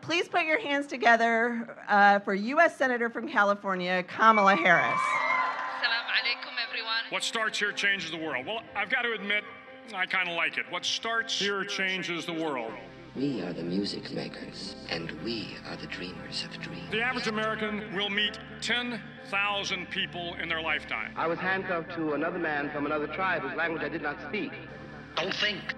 please put your hands together uh, for U.S. Senator from California, Kamala Harris. Assalamu alaikum, everyone. What starts here changes the world. Well, I've got to admit, I kind of like it. What starts here changes the world. We are the music makers, and we are the dreamers of dreams. The average American will meet 10,000 people in their lifetime. I was handcuffed to another man from another tribe whose language I did not speak. Don't think, feel.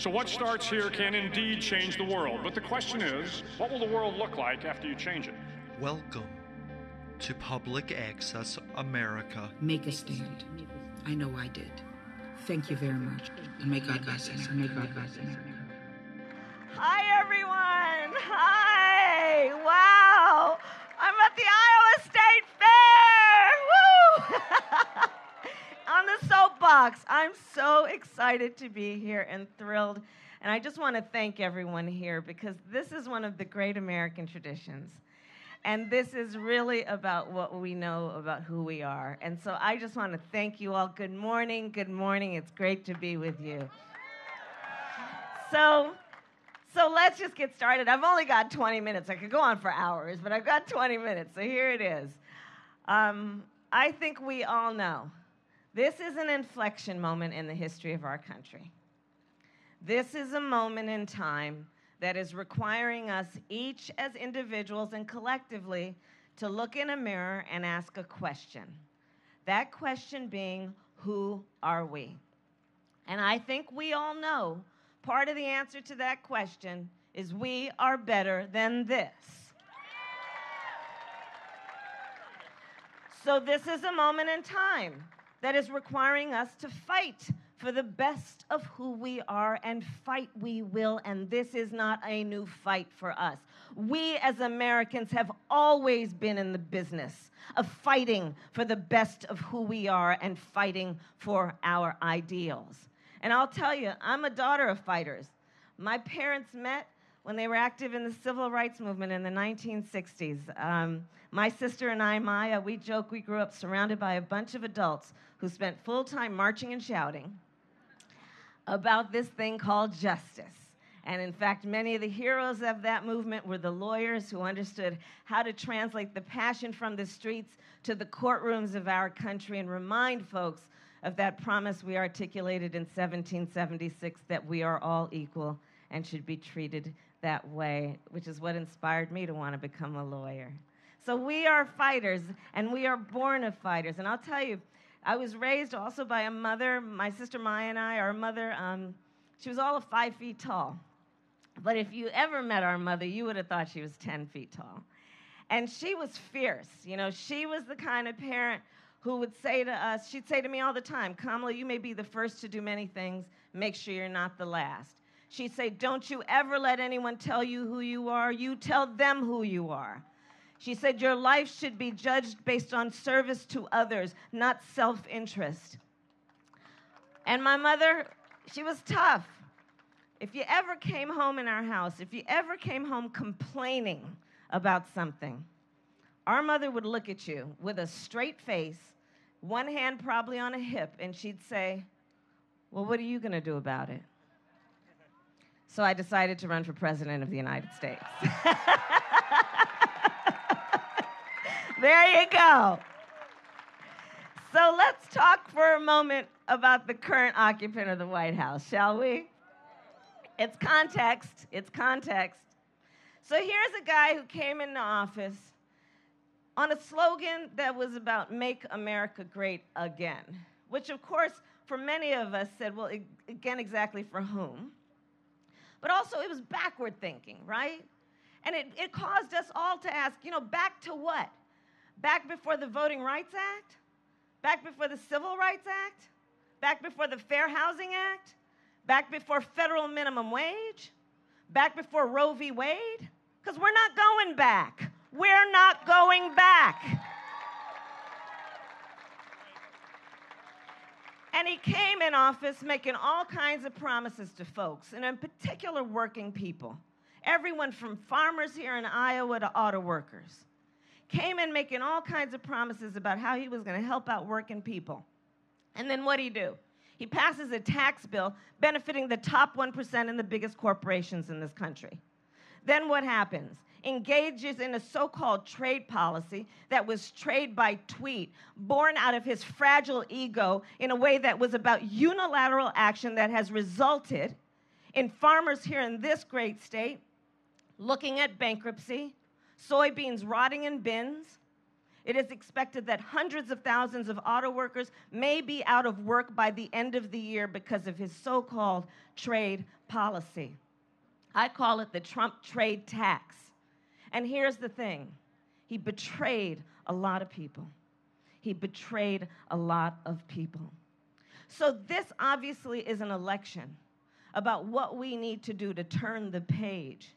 So, what starts here can indeed change the world. But the question is what will the world look like after you change it? Welcome to Public Access America. Make a stand. I know I did. Thank you very much. And may God bless us. And may God bless us. Hi, everyone. Hi. Wow. I'm at the Iowa State Fair. Woo! On the soapbox. I'm so excited to be here and thrilled. And I just want to thank everyone here because this is one of the great American traditions. And this is really about what we know about who we are. And so I just want to thank you all. Good morning. Good morning. It's great to be with you. So, so let's just get started. I've only got 20 minutes. I could go on for hours, but I've got 20 minutes. So here it is. Um, I think we all know this is an inflection moment in the history of our country. This is a moment in time that is requiring us, each as individuals and collectively, to look in a mirror and ask a question. That question being, who are we? And I think we all know part of the answer to that question is we are better than this. So, this is a moment in time that is requiring us to fight for the best of who we are, and fight we will. And this is not a new fight for us. We as Americans have always been in the business of fighting for the best of who we are and fighting for our ideals. And I'll tell you, I'm a daughter of fighters. My parents met when they were active in the civil rights movement in the 1960s. Um, my sister and I, Maya, we joke we grew up surrounded by a bunch of adults who spent full time marching and shouting about this thing called justice. And in fact, many of the heroes of that movement were the lawyers who understood how to translate the passion from the streets to the courtrooms of our country and remind folks of that promise we articulated in 1776 that we are all equal and should be treated that way, which is what inspired me to want to become a lawyer. So we are fighters, and we are born of fighters. And I'll tell you, I was raised also by a mother, my sister Maya and I, our mother, um, she was all of five feet tall. But if you ever met our mother, you would have thought she was 10 feet tall. And she was fierce. You know, she was the kind of parent who would say to us, she'd say to me all the time, Kamala, you may be the first to do many things, make sure you're not the last. She'd say, Don't you ever let anyone tell you who you are, you tell them who you are. She said, Your life should be judged based on service to others, not self interest. And my mother, she was tough. If you ever came home in our house, if you ever came home complaining about something, our mother would look at you with a straight face one hand probably on a hip, and she'd say, Well, what are you going to do about it? So I decided to run for president of the United States. there you go. So let's talk for a moment about the current occupant of the White House, shall we? It's context. It's context. So here's a guy who came into office on a slogan that was about Make America Great Again, which, of course, for many of us said, well, again, exactly for whom? But also, it was backward thinking, right? And it, it caused us all to ask, you know, back to what? Back before the Voting Rights Act? Back before the Civil Rights Act? Back before the Fair Housing Act? Back before federal minimum wage? Back before Roe v. Wade? Because we're not going back. We're not going back. And he came in office making all kinds of promises to folks, and in particular, working people. Everyone from farmers here in Iowa to auto workers. Came in making all kinds of promises about how he was going to help out working people. And then what did he do? He passes a tax bill benefiting the top 1% and the biggest corporations in this country. Then what happens? engages in a so called trade policy that was trade by tweet, born out of his fragile ego in a way that was about unilateral action that has resulted in farmers here in this great state looking at bankruptcy, soybeans rotting in bins. It is expected that hundreds of thousands of auto workers may be out of work by the end of the year because of his so called trade policy. I call it the Trump trade tax. And here's the thing he betrayed a lot of people. He betrayed a lot of people. So, this obviously is an election about what we need to do to turn the page.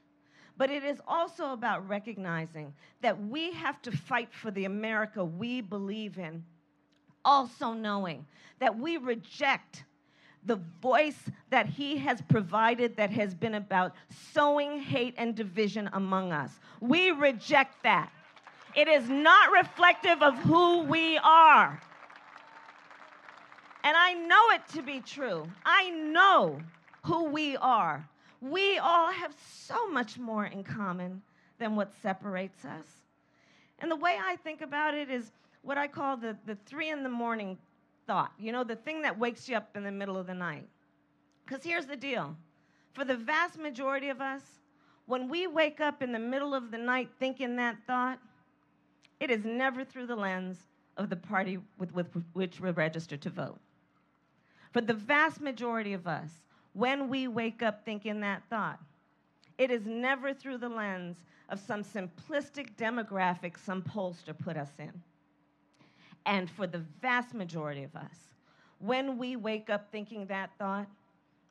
But it is also about recognizing that we have to fight for the America we believe in, also knowing that we reject the voice that he has provided that has been about sowing hate and division among us. We reject that. It is not reflective of who we are. And I know it to be true. I know who we are. We all have so much more in common than what separates us. And the way I think about it is what I call the, the three in the morning thought, you know, the thing that wakes you up in the middle of the night. Because here's the deal for the vast majority of us, when we wake up in the middle of the night thinking that thought, it is never through the lens of the party with, with which we're registered to vote. For the vast majority of us, when we wake up thinking that thought, it is never through the lens of some simplistic demographic some pollster put us in. And for the vast majority of us, when we wake up thinking that thought,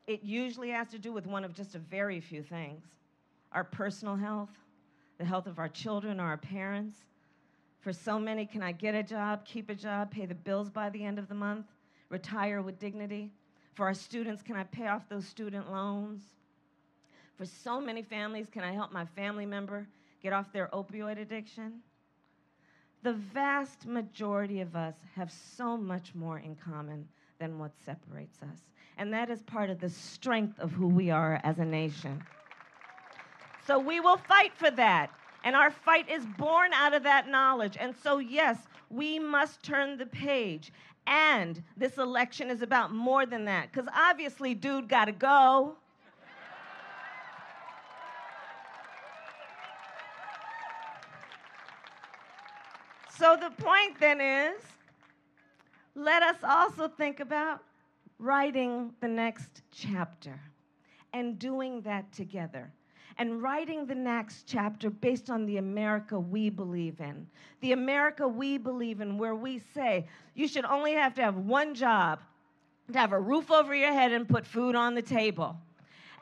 it usually has to do with one of just a very few things our personal health, the health of our children or our parents. For so many, can I get a job, keep a job, pay the bills by the end of the month, retire with dignity? For our students, can I pay off those student loans? For so many families, can I help my family member get off their opioid addiction? the vast majority of us have so much more in common than what separates us. And that is part of the strength of who we are as a nation. So we will fight for that. And our fight is born out of that knowledge. And so, yes, we must turn the page. And this election is about more than that. Because obviously, dude got to go. So the point then is let us also think about writing the next chapter and doing that together. And writing the next chapter based on the America we believe in. The America we believe in, where we say you should only have to have one job to have a roof over your head and put food on the table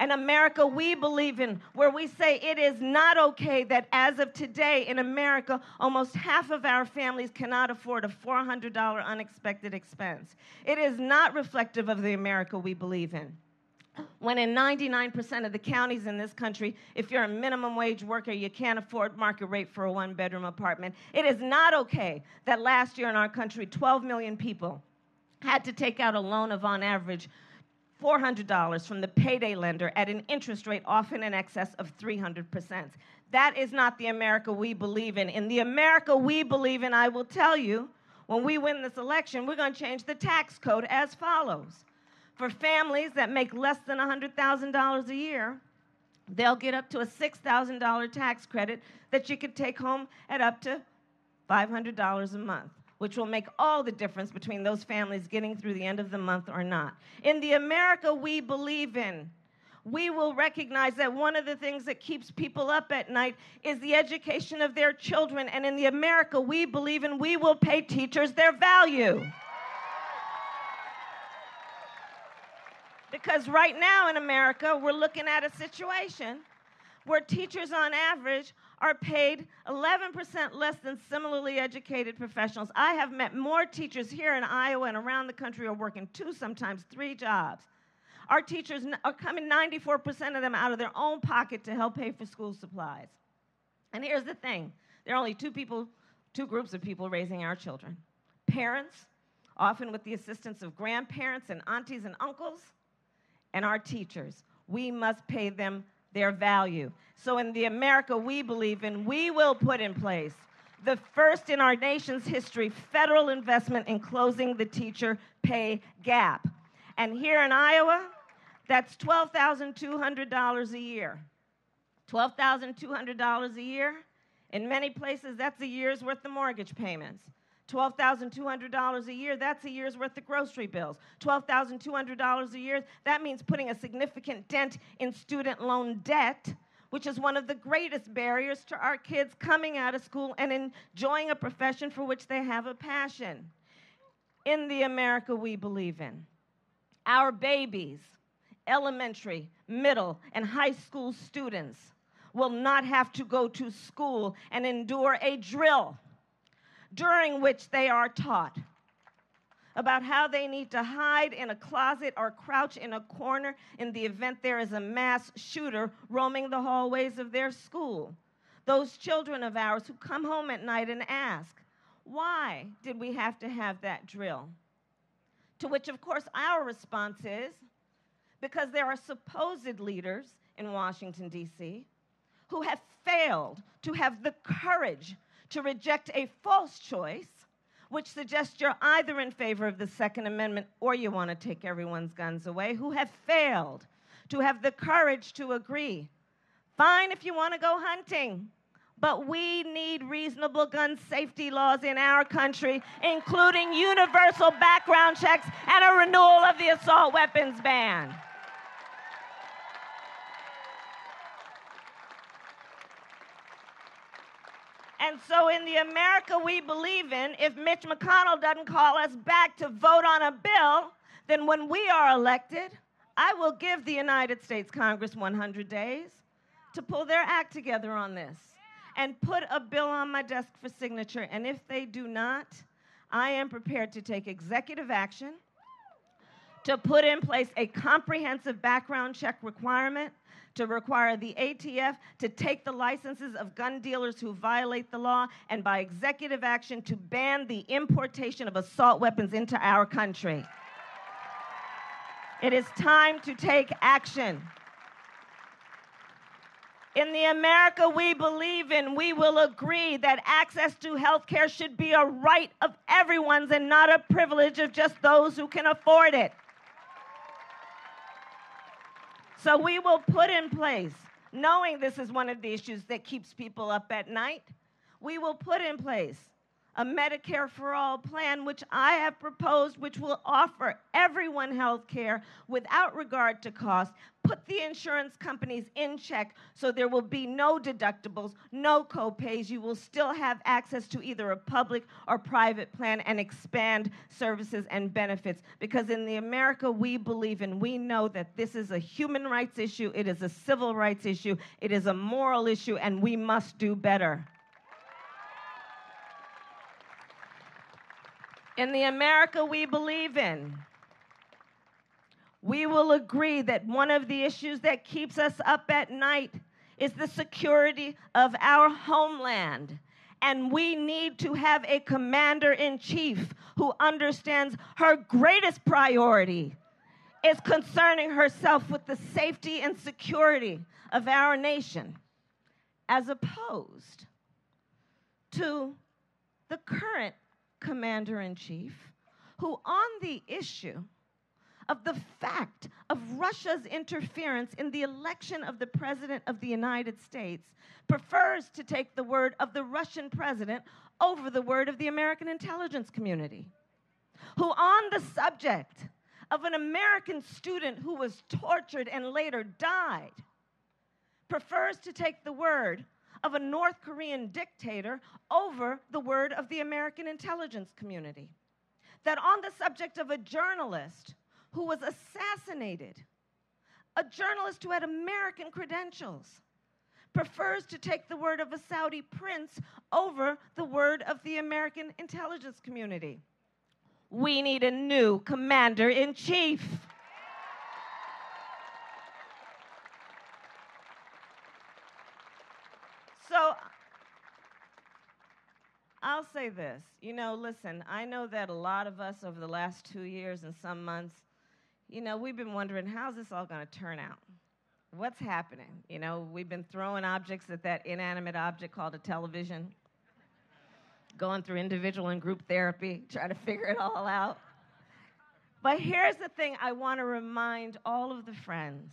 an America we believe in, where we say it is not okay that as of today in America, almost half of our families cannot afford a $400 unexpected expense. It is not reflective of the America we believe in. When in 99% of the counties in this country, if you're a minimum wage worker, you can't afford market rate for a one bedroom apartment. It is not okay that last year in our country, 12 million people had to take out a loan of, on average, $400 from the payday lender at an interest rate often in excess of 300%. That is not the America we believe in. In the America we believe in, I will tell you, when we win this election, we're going to change the tax code as follows. For families that make less than $100,000 a year, they'll get up to a $6,000 tax credit that you could take home at up to $500 a month which will make all the difference between those families getting through the end of the month or not. In the America we believe in, we will recognize that one of the things that keeps people up at night is the education of their children. And in the America we believe in, we will pay teachers their value. Because right now in America, we're looking at a situation where teachers on average are paid 11% less than similarly educated professionals. I have met more teachers here in Iowa and around the country are working two, sometimes three jobs. Our teachers are coming 94% of them out of their own pocket to help pay for school supplies. And here's the thing there are only two people, two groups of people raising our children parents, often with the assistance of grandparents and aunties and uncles, and our teachers. We must pay them their value. So, in the America we believe in, we will put in place the first in our nation's history federal investment in closing the teacher pay gap. And here in Iowa, that's $12,200 a year. $12,200 a year. In many places, that's a year's worth of mortgage payments. $12,200 a year, that's a year's worth of grocery bills. $12,200 a year, that means putting a significant dent in student loan debt, which is one of the greatest barriers to our kids coming out of school and enjoying a profession for which they have a passion. In the America we believe in, our babies, elementary, middle, and high school students will not have to go to school and endure a drill during which they are taught about how they need to hide in a closet or crouch in a corner in the event there is a mass shooter roaming the hallways of their school. Those children of ours who come home at night and ask, Why did we have to have that drill? To which, of course, our response is because there are supposed leaders in Washington, D.C., who have failed to have the courage to reject a false choice, which suggests you're either in favor of the Second Amendment or you want to take everyone's guns away, who have failed to have the courage to agree. Fine if you want to go hunting, but we need reasonable gun safety laws in our country, including universal background checks and a renewal of the assault weapons ban. And so, in the America we believe in, if Mitch McConnell doesn't call us back to vote on a bill, then when we are elected, I will give the United States Congress 100 days to pull their act together on this and put a bill on my desk for signature. And if they do not, I am prepared to take executive action to put in place a comprehensive background check requirement to require the ATF to take the licenses of gun dealers who violate the law and by executive action to ban the importation of assault weapons into our country. It is time to take action. In the America we believe in, we will agree that access to health care should be a right of everyone's and not a privilege of just those who can afford it. So we will put in place, knowing this is one of the issues that keeps people up at night, we will put in place a Medicare for All plan, which I have proposed, which will offer everyone health care without regard to cost. Put the insurance companies in check so there will be no deductibles, no copays. You will still have access to either a public or private plan and expand services and benefits. Because in the America we believe in, we know that this is a human rights issue, it is a civil rights issue, it is a moral issue, and we must do better. in the America we believe in, we will agree that one of the issues that keeps us up at night is the security of our homeland. And we need to have a commander in chief who understands her greatest priority is concerning herself with the safety and security of our nation, as opposed to the current commander in chief, who, on the issue of the fact of Russia's interference in the election of the President of the United States, prefers to take the word of the Russian president over the word of the American intelligence community, who, on the subject of an American student who was tortured and later died, prefers to take the word of a North Korean dictator over the word of the American intelligence community. That on the subject of a journalist who was assassinated, a journalist who had American credentials, prefers to take the word of a Saudi prince over the word of the American intelligence community. We need a new commander in chief. So I'll say this. You know, listen, I know that a lot of us over the last two years and some months, you know, we've been wondering how's this all going to turn out? What's happening? You know, we've been throwing objects at that inanimate object called a television, going through individual and group therapy, trying to figure it all out. But here's the thing I want to remind all of the friends.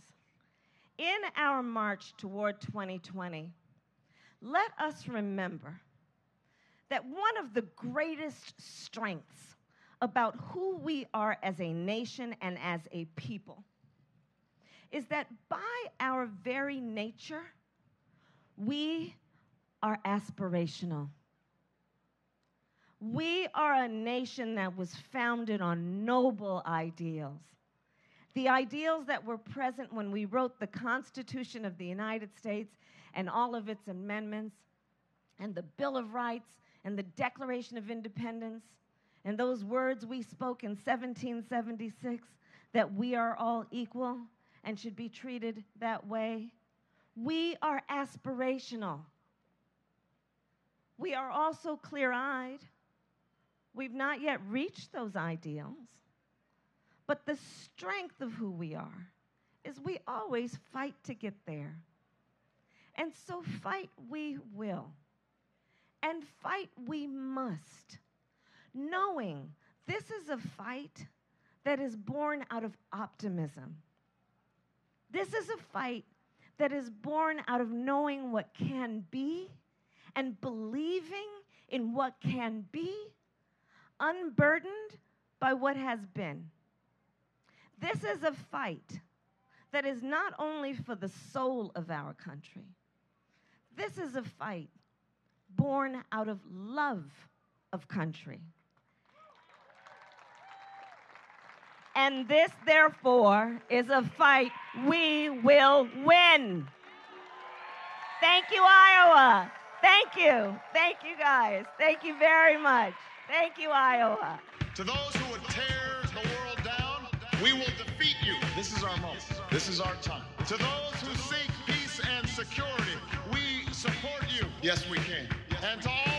In our march toward 2020, let us remember that one of the greatest strengths about who we are as a nation and as a people is that by our very nature, we are aspirational. We are a nation that was founded on noble ideals. The ideals that were present when we wrote the Constitution of the United States and all of its amendments, and the Bill of Rights, and the Declaration of Independence, and those words we spoke in 1776 that we are all equal and should be treated that way. We are aspirational. We are also clear eyed. We've not yet reached those ideals. But the strength of who we are is we always fight to get there. And so fight we will. And fight we must, knowing this is a fight that is born out of optimism. This is a fight that is born out of knowing what can be and believing in what can be, unburdened by what has been. This is a fight that is not only for the soul of our country, this is a fight born out of love of country. And this, therefore, is a fight we will win. Thank you, Iowa. Thank you. Thank you, guys. Thank you very much. Thank you, Iowa. To those who would tear the world down, we will defeat you. This is our moment. This is our time. To those who seek peace and security, we support you. Yes, we can. And to all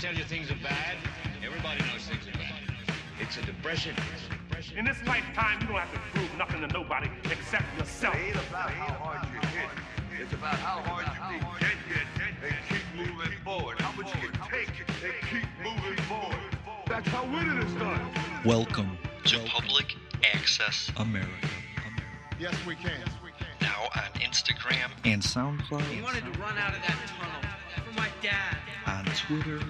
tell you things are bad. Everybody knows things are bad. It's a depression. In this lifetime, you don't have to prove nothing to nobody except yourself. It ain't about how hard you hit. It's about how hard you get and keep moving forward. How much you can take and keep moving forward. That's how winning is done. Welcome to Public Access America. Yes, we can. Now on Instagram and SoundCloud. Wanted to run out of that tunnel dad. on Twitter,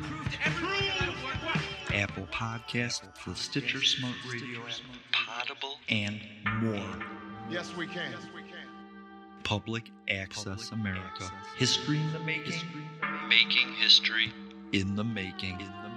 Apple Podcasts, the Stitcher Smart Radio, Potable, and more. Yes, we can. Public Access America. History in the making. Making history in the making. In the making.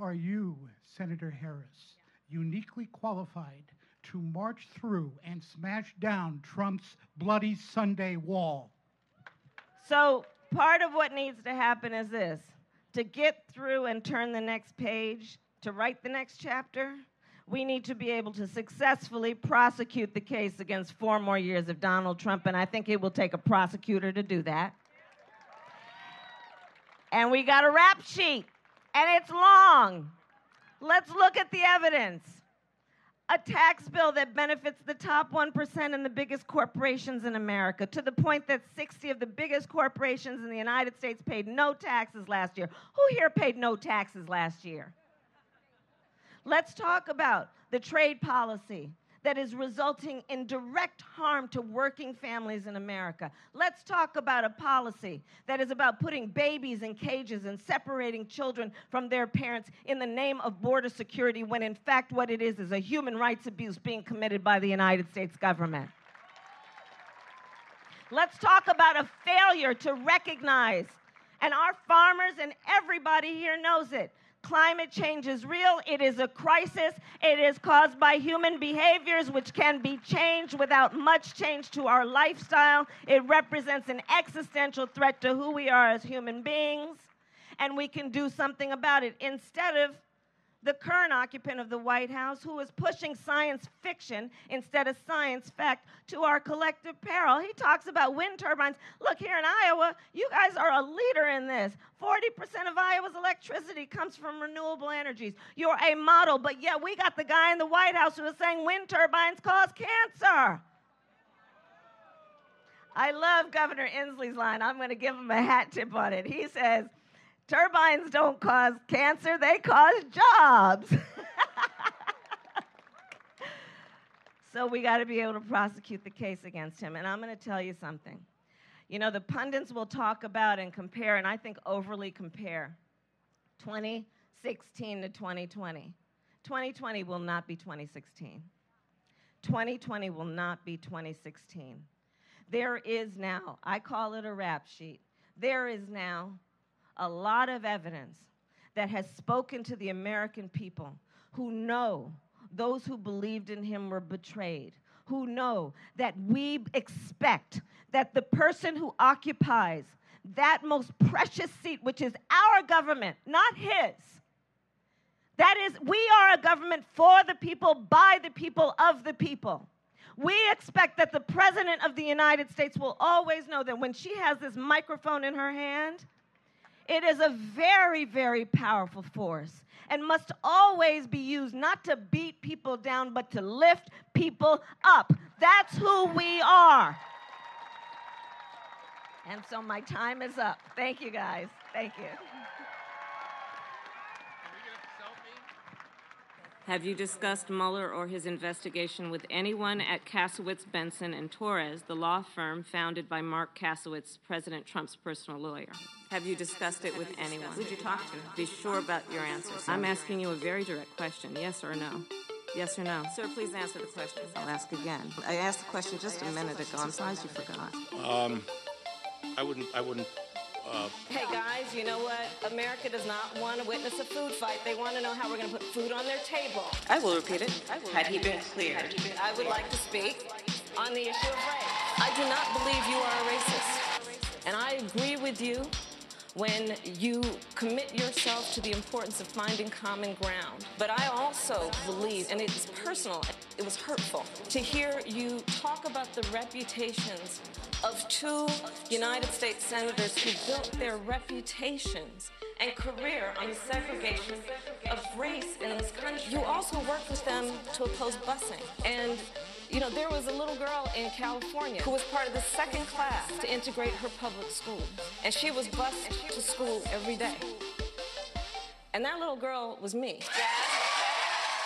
Are you, Senator Harris, uniquely qualified to march through and smash down Trump's bloody Sunday wall? So, part of what needs to happen is this to get through and turn the next page, to write the next chapter, we need to be able to successfully prosecute the case against four more years of Donald Trump, and I think it will take a prosecutor to do that. And we got a rap sheet, and it's long. Let's look at the evidence. A tax bill that benefits the top 1% and the biggest corporations in America to the point that 60 of the biggest corporations in the United States paid no taxes last year. Who here paid no taxes last year? Let's talk about the trade policy that is resulting in direct harm to working families in America. Let's talk about a policy that is about putting babies in cages and separating children from their parents in the name of border security, when in fact, what it is is a human rights abuse being committed by the United States government. Let's talk about a failure to recognize, and our farmers and everybody here knows it. Climate change is real. It is a crisis. It is caused by human behaviors which can be changed without much change to our lifestyle. It represents an existential threat to who we are as human beings, and we can do something about it instead of the current occupant of the White House, who is pushing science fiction instead of science fact to our collective peril. He talks about wind turbines. Look, here in Iowa, you guys are a leader in this. 40% of Iowa's electricity comes from renewable energies. You're a model, but yet we got the guy in the White House who is saying wind turbines cause cancer. I love Governor Inslee's line. I'm going to give him a hat tip on it. He says, Turbines don't cause cancer, they cause jobs. so we got to be able to prosecute the case against him. And I'm going to tell you something. You know, the pundits will talk about and compare, and I think overly compare 2016 to 2020. 2020 will not be 2016. 2020 will not be 2016. There is now, I call it a rap sheet, there is now a lot of evidence that has spoken to the American people who know those who believed in him were betrayed, who know that we expect that the person who occupies that most precious seat, which is our government, not his, that is, we are a government for the people, by the people, of the people. We expect that the President of the United States will always know that when she has this microphone in her hand, it is a very, very powerful force and must always be used not to beat people down, but to lift people up. That's who we are. And so my time is up. Thank you, guys. Thank you. Have you discussed Mueller or his investigation with anyone at Kasowitz, Benson, and Torres, the law firm founded by Marc Kasowitz, President Trump's personal lawyer? Have you discussed it with anyone? Who'd you talk to? Be sure about your answers. I'm asking you a very direct question yes or no? Yes or no? Sir, please answer the question. I'll ask again. I asked the question just a minute ago. I'm surprised you forgot. Um, I wouldn't. I wouldn't. Uh, Hey guys, you know what? America does not want to witness a food fight. They want to know how we're going to put food on their table. I will repeat it. Had he been cleared? I would like to speak on the issue of race. I do not believe you are a racist. And I agree with you when you commit yourself to the importance of finding common ground. But I also believe, and it's personal, it was hurtful to hear you talk about the reputations of two United States senators who built their reputations and career on the segregation of race in this country. You also worked with them to oppose busing. And you know, there was a little girl in California who was part of the second class to integrate her public school. And she was bused to school every day. And that little girl was me.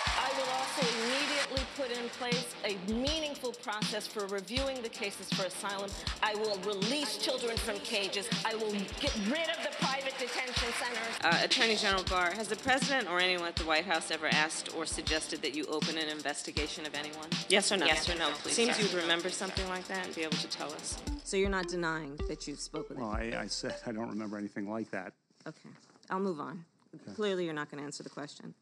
I will also immediately put in place a meaningful process for reviewing the cases for asylum. I will release children from cages. I will get rid of the private detention centers. Uh, Attorney General Barr, has the president or anyone at the White House ever asked or suggested that you open an investigation of anyone? Yes or no? Yes or no, please. Seems sir. you'd remember something like that and be able to tell us. So you're not denying that you spoke with Well, I, I said I don't remember anything like that. Okay, I'll move on. Clearly, you're not going to answer the question.